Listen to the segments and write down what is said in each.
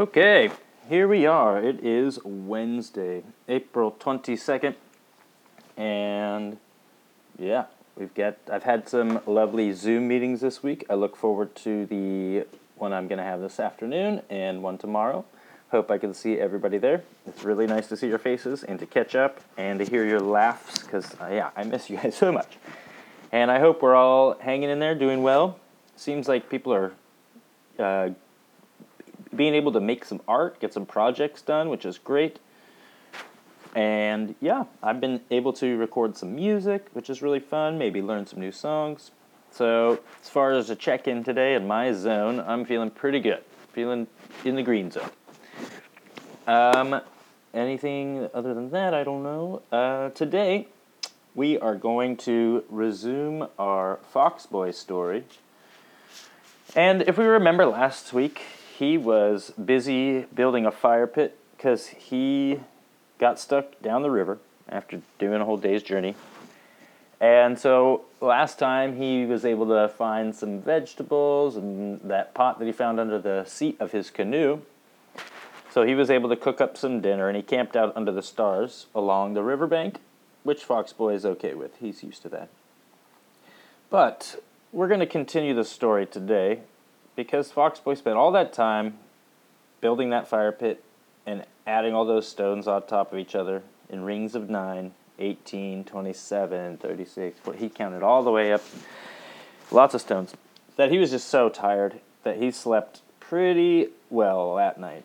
Okay, here we are. It is Wednesday, April 22nd. And yeah, we've got I've had some lovely Zoom meetings this week. I look forward to the one I'm going to have this afternoon and one tomorrow. Hope I can see everybody there. It's really nice to see your faces and to catch up and to hear your laughs cuz uh, yeah, I miss you guys so much. And I hope we're all hanging in there doing well. Seems like people are uh, being able to make some art, get some projects done, which is great. And yeah, I've been able to record some music, which is really fun, maybe learn some new songs. So, as far as a check in today in my zone, I'm feeling pretty good. Feeling in the green zone. Um, anything other than that, I don't know. Uh, today, we are going to resume our Foxboy story. And if we remember last week, he was busy building a fire pit because he got stuck down the river after doing a whole day's journey. And so last time he was able to find some vegetables and that pot that he found under the seat of his canoe. So he was able to cook up some dinner and he camped out under the stars along the riverbank, which Fox Boy is okay with. He's used to that. But we're going to continue the story today because Fox Boy spent all that time building that fire pit and adding all those stones on top of each other in rings of 9, 18, 27, 36. He counted all the way up, lots of stones. That he was just so tired that he slept pretty well that night.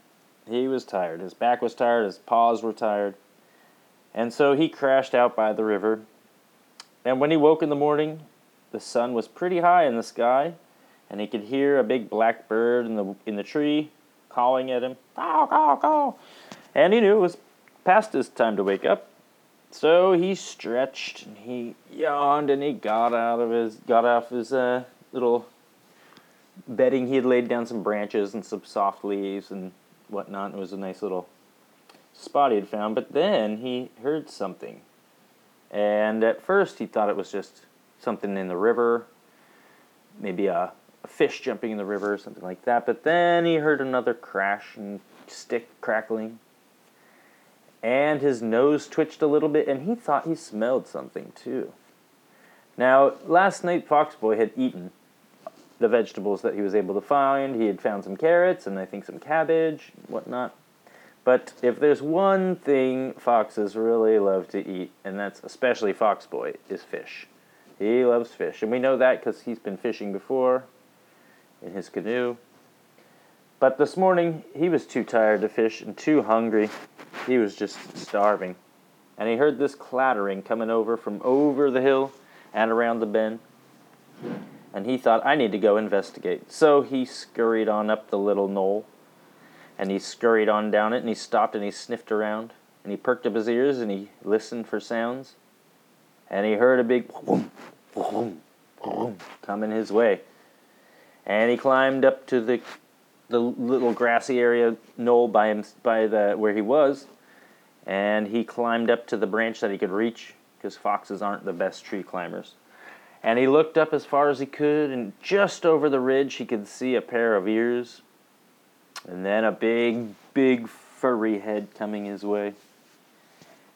He was tired. His back was tired, his paws were tired. And so he crashed out by the river. And when he woke in the morning, the sun was pretty high in the sky, and he could hear a big black bird in the in the tree calling at him, caw, caw, caw. And he knew it was past his time to wake up. So he stretched and he yawned and he got out of his got off his uh, little bedding. He had laid down some branches and some soft leaves and whatnot. It was a nice little spot he had found. But then he heard something, and at first he thought it was just something in the river, maybe a a fish jumping in the river or something like that. But then he heard another crash and stick crackling. And his nose twitched a little bit, and he thought he smelled something too. Now, last night Foxboy had eaten the vegetables that he was able to find. He had found some carrots and I think some cabbage, whatnot. But if there's one thing foxes really love to eat, and that's especially Foxboy, is fish. He loves fish, and we know that because he's been fishing before in his canoe. But this morning, he was too tired to fish and too hungry. He was just starving. And he heard this clattering coming over from over the hill and around the bend. And he thought, I need to go investigate. So he scurried on up the little knoll. And he scurried on down it and he stopped and he sniffed around. And he perked up his ears and he listened for sounds. And he heard a big boom, boom, boom coming his way and he climbed up to the the little grassy area knoll by him by the where he was, and he climbed up to the branch that he could reach because foxes aren't the best tree climbers. And he looked up as far as he could, and just over the ridge he could see a pair of ears, and then a big, big furry head coming his way.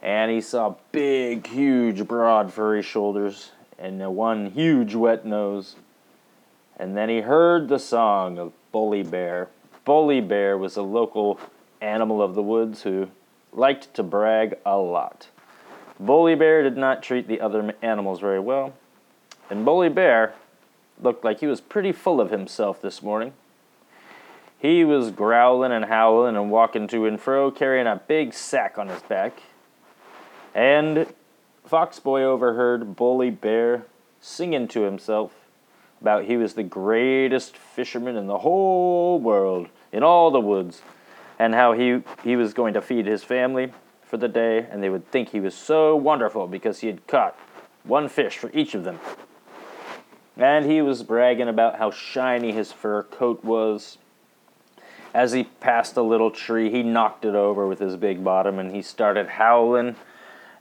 And he saw big, huge, broad, furry shoulders, and one huge wet nose. And then he heard the song of Bully Bear. Bully Bear was a local animal of the woods who liked to brag a lot. Bully Bear did not treat the other animals very well, and Bully Bear looked like he was pretty full of himself this morning. He was growling and howling and walking to and fro, carrying a big sack on his back. And Fox Boy overheard Bully Bear singing to himself about he was the greatest fisherman in the whole world, in all the woods, and how he, he was going to feed his family for the day, and they would think he was so wonderful because he had caught one fish for each of them. And he was bragging about how shiny his fur coat was. As he passed a little tree, he knocked it over with his big bottom and he started howling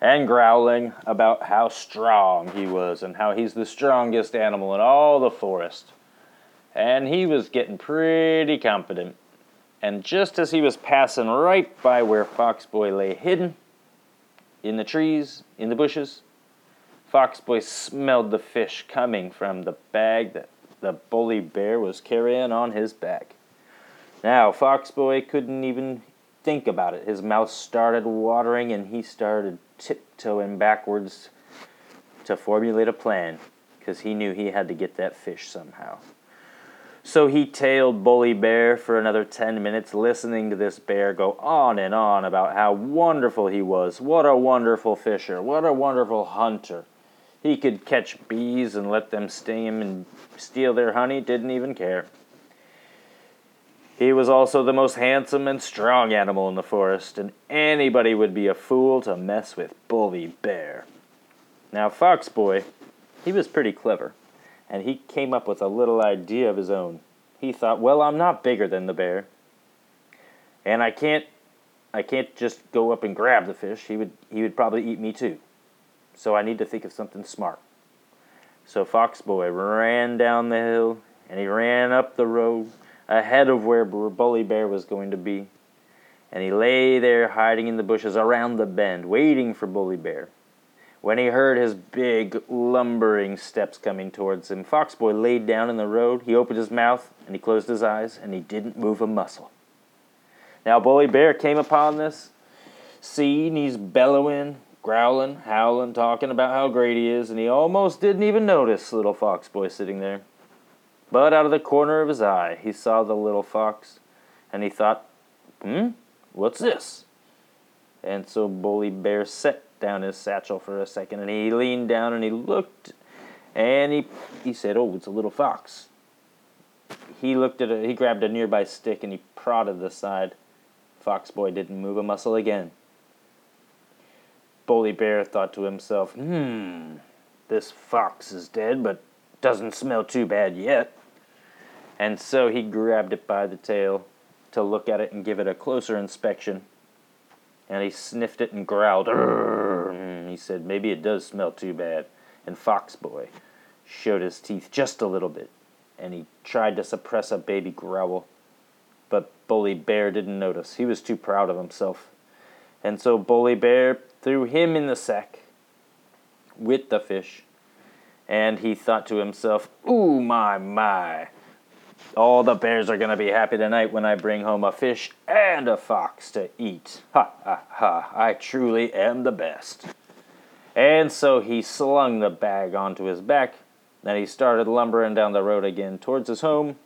and growling about how strong he was and how he's the strongest animal in all the forest. And he was getting pretty confident. And just as he was passing right by where Fox Boy lay hidden, in the trees, in the bushes, Fox Boy smelled the fish coming from the bag that the bully bear was carrying on his back. Now, Fox Boy couldn't even think about it. His mouth started watering and he started tiptoeing backwards to formulate a plan because he knew he had to get that fish somehow. So he tailed Bully Bear for another 10 minutes, listening to this bear go on and on about how wonderful he was. What a wonderful fisher. What a wonderful hunter. He could catch bees and let them sting him and steal their honey, didn't even care. He was also the most handsome and strong animal in the forest, and anybody would be a fool to mess with Bully Bear. Now, Fox Boy, he was pretty clever, and he came up with a little idea of his own. He thought, well, I'm not bigger than the bear, and I can't, I can't just go up and grab the fish. He would, he would probably eat me too. So I need to think of something smart. So Fox Boy ran down the hill, and he ran up the road ahead of where Bully Bear was going to be. And he lay there hiding in the bushes around the bend, waiting for Bully Bear. When he heard his big, lumbering steps coming towards him, Fox Boy laid down in the road. He opened his mouth and he closed his eyes, and he didn't move a muscle. Now, Bully Bear came upon this scene. He's bellowing, growling, howling, talking about how great he is, and he almost didn't even notice little Fox Boy sitting there. But out of the corner of his eye, he saw the little fox, and he thought, hmm, what's this? And so Bully Bear set down his satchel for a second, and he leaned down and he looked, and he he said, "Oh, it's a little fox." He looked at it. He grabbed a nearby stick and he prodded the side. Fox Boy didn't move a muscle again. Bully Bear thought to himself, "Hmm, this fox is dead, but doesn't smell too bad yet." And so he grabbed it by the tail to look at it and give it a closer inspection. And he sniffed it and growled. He said, Maybe it does smell too bad. And Fox Boy showed his teeth just a little bit. And he tried to suppress a baby growl. But Bully Bear didn't notice. He was too proud of himself. And so Bully Bear threw him in the sack with the fish. And he thought to himself, Ooh, my, my. All the bears are going to be happy tonight when I bring home a fish and a fox to eat. Ha ha ha, I truly am the best. And so he slung the bag onto his back, and he started lumbering down the road again towards his home,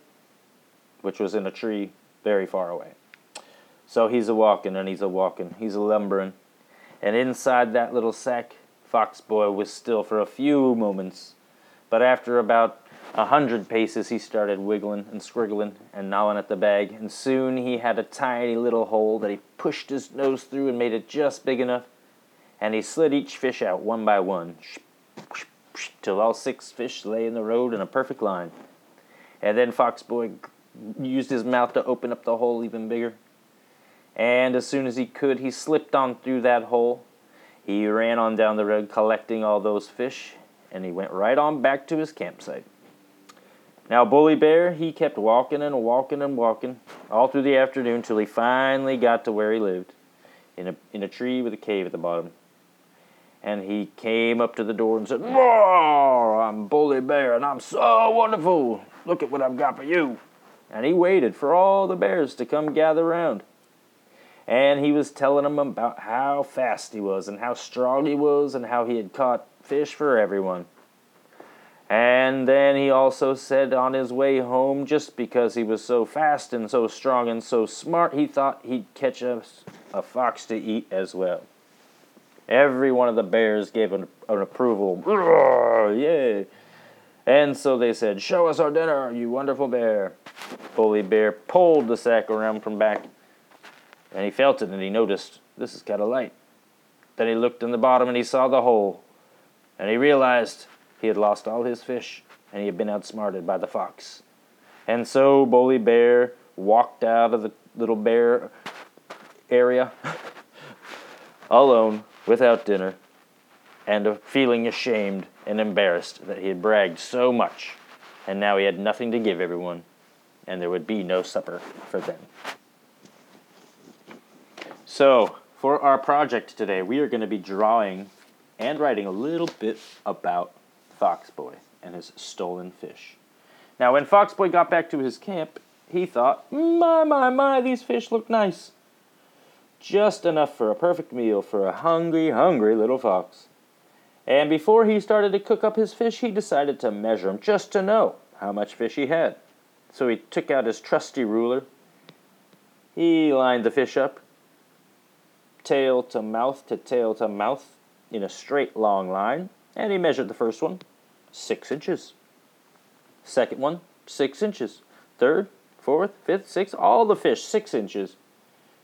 which was in a tree very far away. So he's a walking and he's a walking, he's a lumbering. And inside that little sack, Fox Boy was still for a few moments. But after about a hundred paces, he started wiggling and squiggling and gnawing at the bag, and soon he had a tiny little hole that he pushed his nose through and made it just big enough, and he slid each fish out one by one, till all six fish lay in the road in a perfect line. And then Fox Boy used his mouth to open up the hole even bigger. And as soon as he could, he slipped on through that hole. He ran on down the road collecting all those fish, and he went right on back to his campsite. Now, Bully Bear, he kept walking and walking and walking all through the afternoon till he finally got to where he lived, in a, in a tree with a cave at the bottom. And he came up to the door and said, Roar! I'm Bully Bear, and I'm so wonderful. Look at what I've got for you. And he waited for all the bears to come gather round. And he was telling them about how fast he was, and how strong he was, and how he had caught fish for everyone. And then he also said on his way home, just because he was so fast and so strong and so smart, he thought he'd catch a, a fox to eat as well. Every one of the bears gave an, an approval. Yay! And so they said, Show us our dinner, you wonderful bear. Bully Bear pulled the sack around from back, and he felt it and he noticed this is kind of light. Then he looked in the bottom and he saw the hole, and he realized he had lost all his fish, and he had been outsmarted by the fox. And so Bully Bear walked out of the little bear area alone, without dinner, and feeling ashamed and embarrassed that he had bragged so much, and now he had nothing to give everyone, and there would be no supper for them. So, for our project today, we are going to be drawing and writing a little bit about Foxboy and his stolen fish. Now, when Foxboy got back to his camp, he thought, my, my, my, these fish look nice. Just enough for a perfect meal for a hungry, hungry little fox. And before he started to cook up his fish, he decided to measure them just to know how much fish he had. So he took out his trusty ruler. He lined the fish up, tail to mouth to tail to mouth in a straight long line, and he measured the first one six inches. Second one, six inches. Third, fourth, fifth, sixth, all the fish six inches.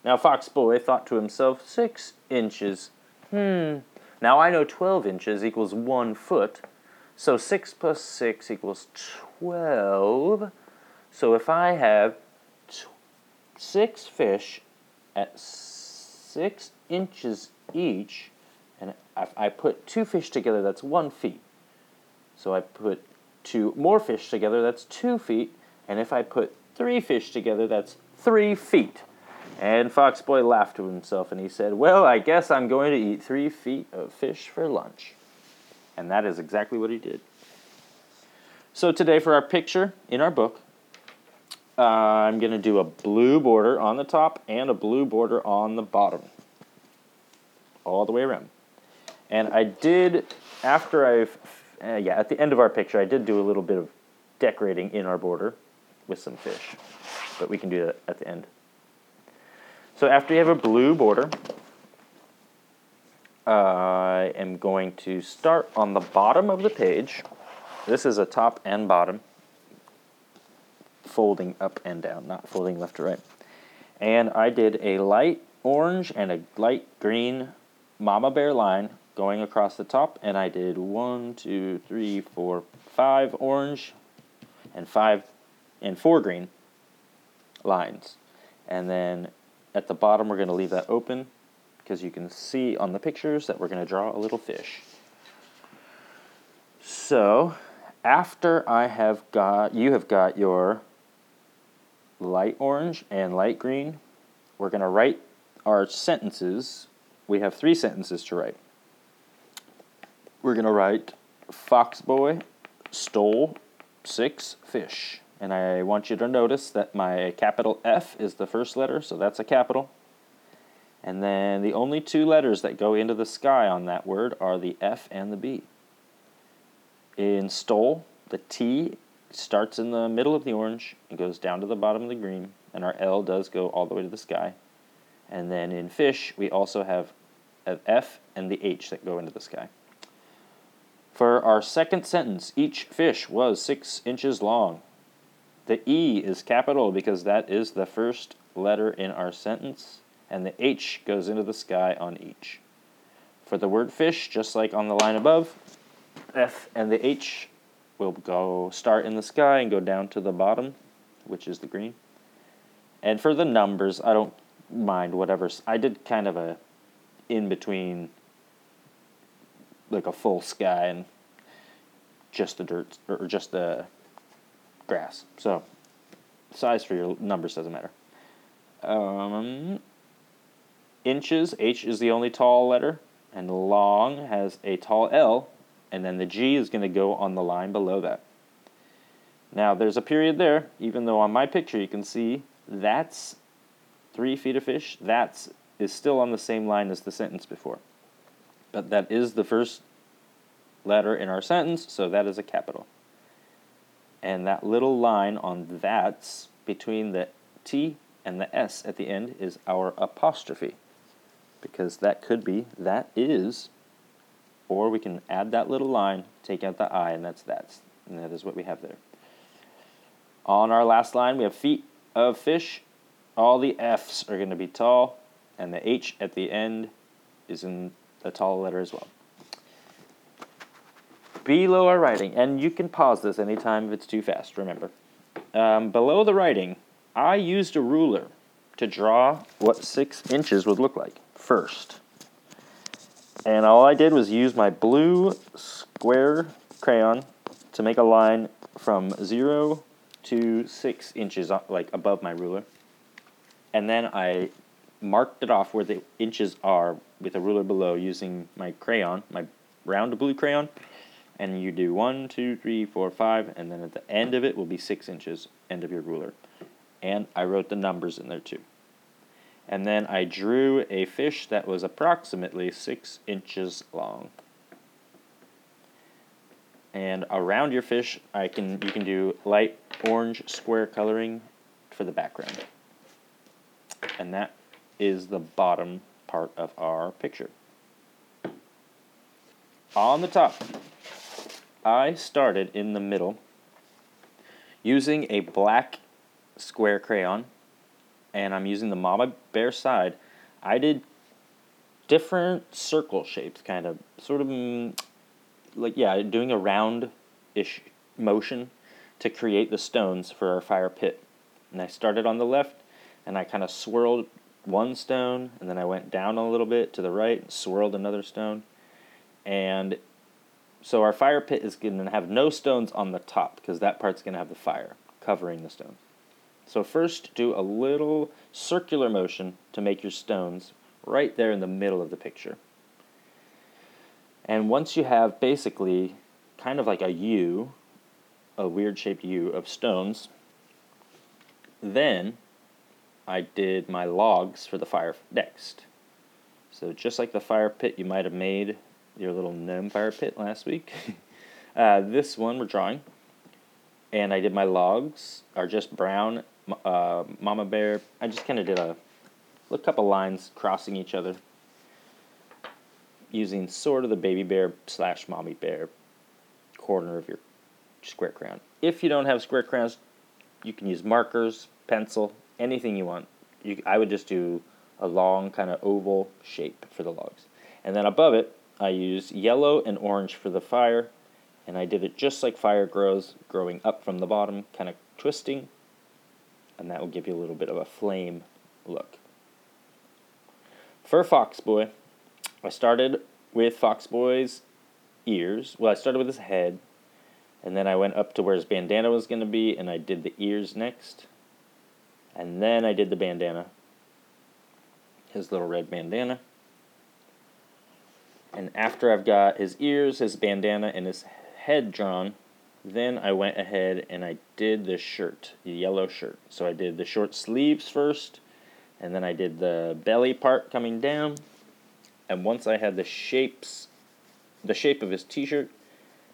Now Fox Boy thought to himself, six inches. Hmm. Now I know 12 inches equals one foot, so 6 plus 6 equals 12. So if I have six fish at six inches each, and I put two fish together, that's one feet. So I put two more fish together, that's two feet. And if I put three fish together, that's three feet. And Foxboy laughed to himself and he said, Well, I guess I'm going to eat three feet of fish for lunch. And that is exactly what he did. So today, for our picture in our book, uh, I'm going to do a blue border on the top and a blue border on the bottom, all the way around. And I did, after I've, uh, yeah, at the end of our picture, I did do a little bit of decorating in our border with some fish. But we can do that at the end. So after you have a blue border, I am going to start on the bottom of the page. This is a top and bottom, folding up and down, not folding left to right. And I did a light orange and a light green mama bear line going across the top, and I did one, two, three, four, five orange and five and four green lines. And then at the bottom, we're going to leave that open because you can see on the pictures that we're going to draw a little fish. So, after I have got, you have got your light orange and light green, we're going to write our sentences. We have three sentences to write. We're going to write Foxboy stole six fish. And I want you to notice that my capital F is the first letter, so that's a capital. And then the only two letters that go into the sky on that word are the F and the B. In stole, the T starts in the middle of the orange and goes down to the bottom of the green, and our L does go all the way to the sky. And then in fish, we also have an F and the H that go into the sky. For our second sentence, each fish was six inches long. The E is capital because that is the first letter in our sentence, and the H goes into the sky on each. For the word fish, just like on the line above, F and the H will go start in the sky and go down to the bottom, which is the green. And for the numbers, I don't mind whatever. I did kind of a in between, like a full sky and just the dirt or just the grass. So size for your numbers doesn't matter. Um, inches, H is the only tall letter, and long has a tall L, and then the G is going to go on the line below that. Now there's a period there, even though on my picture you can see that's three feet of fish, that's is still on the same line as the sentence before. But that is the first letter in our sentence, so that is a capital. And that little line on that's between the T and the S at the end is our apostrophe. Because that could be that is, or we can add that little line, take out the I, and that's that's. And that is what we have there. On our last line, we have feet of fish. All the F's are going to be tall, and the H at the end is in a tall letter as well below our writing, and you can pause this anytime if it's too fast, remember. Um, below the writing, I used a ruler to draw what six inches would look like first. And all I did was use my blue square crayon to make a line from zero to six inches, uh, like above my ruler. And then I marked it off where the inches are with a ruler below using my crayon, my round blue crayon. And you do one, two, three, four, five, and then at the end of it will be six inches, end of your ruler. And I wrote the numbers in there too. And then I drew a fish that was approximately six inches long. And around your fish, I can you can do light orange square coloring for the background. And that is the bottom part of our picture. On the top, I started in the middle using a black square crayon and I'm using the Mama Bear side. I did different circle shapes, kind of, sort of mm, like, yeah, doing a round ish motion to create the stones for our fire pit. And I started on the left and I kind of swirled one stone and then I went down a little bit to the right swirled another stone. And so our fire pit is going to have no stones on the top because that part's going to have the fire covering the stones. So first do a little circular motion to make your stones right there in the middle of the picture. And once you have basically kind of like a U, a weird shaped U of stones, then I did my logs for the fire next. So just like the fire pit you might have made your little gnome fire pit last week. uh, this one we're drawing, and I did my logs are just brown uh, mama bear. I just kind of did a, a couple lines crossing each other, using sort of the baby bear slash mommy bear corner of your square crown. If you don't have square crowns, you can use markers, pencil, anything you want. You, I would just do a long kind of oval shape for the logs. And then above it, I used yellow and orange for the fire, and I did it just like fire grows, growing up from the bottom, kind of twisting, and that will give you a little bit of a flame look. For Fox Boy, I started with Fox Boy's ears. Well, I started with his head, and then I went up to where his bandana was going to be, and I did the ears next. And then I did the bandana, his little red bandana. And after I've got his ears, his bandana, and his head drawn, then I went ahead and I did the shirt, the yellow shirt. So I did the short sleeves first, and then I did the belly part coming down. And once I had the shapes, the shape of his t-shirt,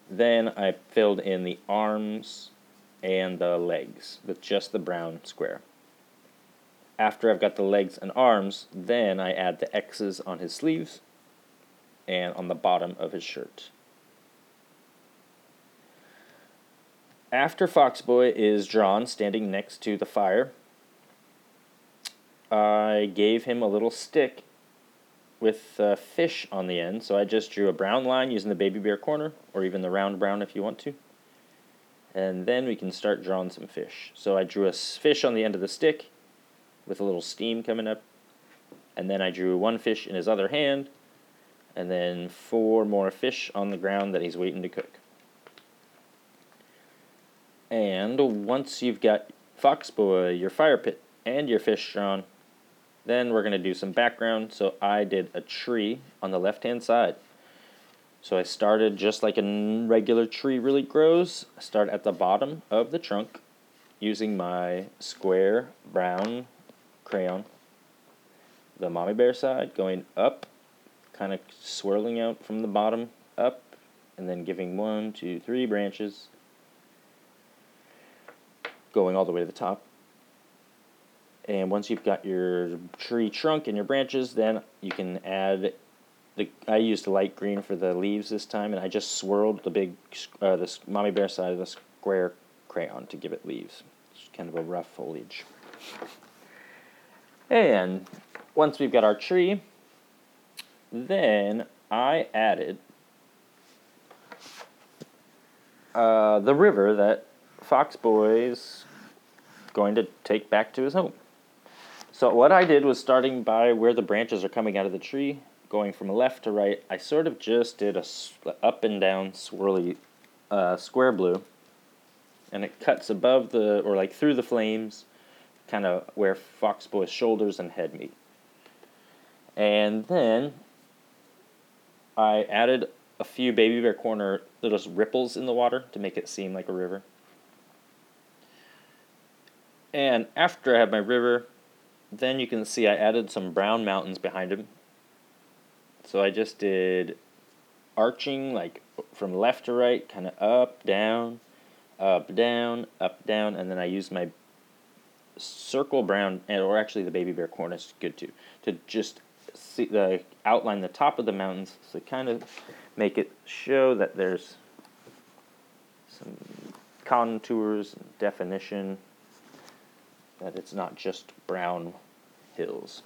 then I filled in the arms and the legs with just the brown square. After I've got the legs and arms, then I add the X's on his sleeves and on the bottom of his shirt. After Foxboy is drawn standing next to the fire, I gave him a little stick with a fish on the end. So I just drew a brown line using the baby bear corner, or even the round brown if you want to. And then we can start drawing some fish. So I drew a fish on the end of the stick with a little steam coming up. And then I drew one fish in his other hand and then four more fish on the ground that he's waiting to cook. And once you've got Foxboy, your fire pit, and your fish drawn, then we're going to do some background. So I did a tree on the left hand side. So I started just like a regular tree really grows. I start at the bottom of the trunk using my square brown crayon. The mommy bear side going up kind of swirling out from the bottom up and then giving one, two, three branches going all the way to the top. And once you've got your tree trunk and your branches, then you can add the. I used light green for the leaves this time, and I just swirled the big, uh, the mommy bear side of the square crayon to give it leaves. It's kind of a rough foliage. And once we've got our tree, then I added uh, the river that Foxboy's going to take back to his home. So what I did was starting by where the branches are coming out of the tree, going from left to right. I sort of just did a up and down swirly uh, square blue, and it cuts above the or like through the flames, kind of where Foxboy's shoulders and head meet. And then I added a few baby bear corner little ripples in the water to make it seem like a river. And after I had my river, then you can see I added some brown mountains behind him. So I just did arching like from left to right, kind of up, down, up, down, up, down, and then I used my circle brown, or actually the baby bear corn is good too, to just see the outline the top of the mountains, so kind of make it show that there's some contours and definition, that it's not just brown hills.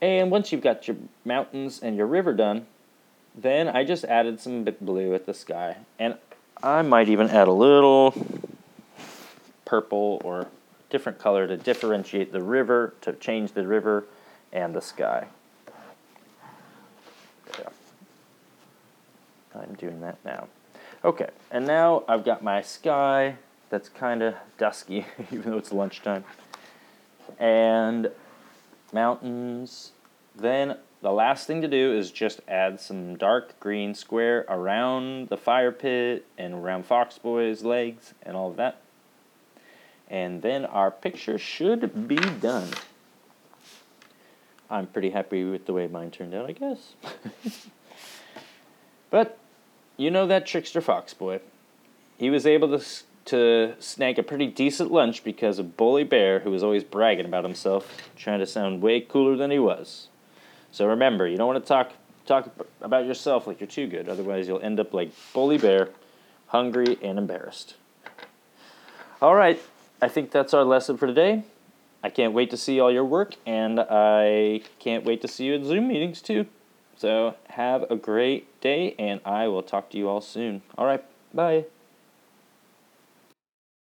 And once you've got your mountains and your river done, then I just added some bit blue at the sky. And I might even add a little purple or different color to differentiate the river, to change the river and the sky. There. I'm doing that now. Okay, and now I've got my sky that's kind of dusky, even though it's lunchtime. And mountains. Then the last thing to do is just add some dark green square around the fire pit and around Foxboy's legs and all of that. And then our picture should be done. I'm pretty happy with the way mine turned out, I guess. but you know that trickster fox boy. He was able to to snag a pretty decent lunch because of Bully Bear, who was always bragging about himself, trying to sound way cooler than he was. So remember, you don't want to talk talk about yourself like you're too good, otherwise you'll end up like Bully Bear, hungry and embarrassed. All right, I think that's our lesson for today. I can't wait to see all your work, and I can't wait to see you at Zoom meetings too. So have a great day, and I will talk to you all soon. All right, bye.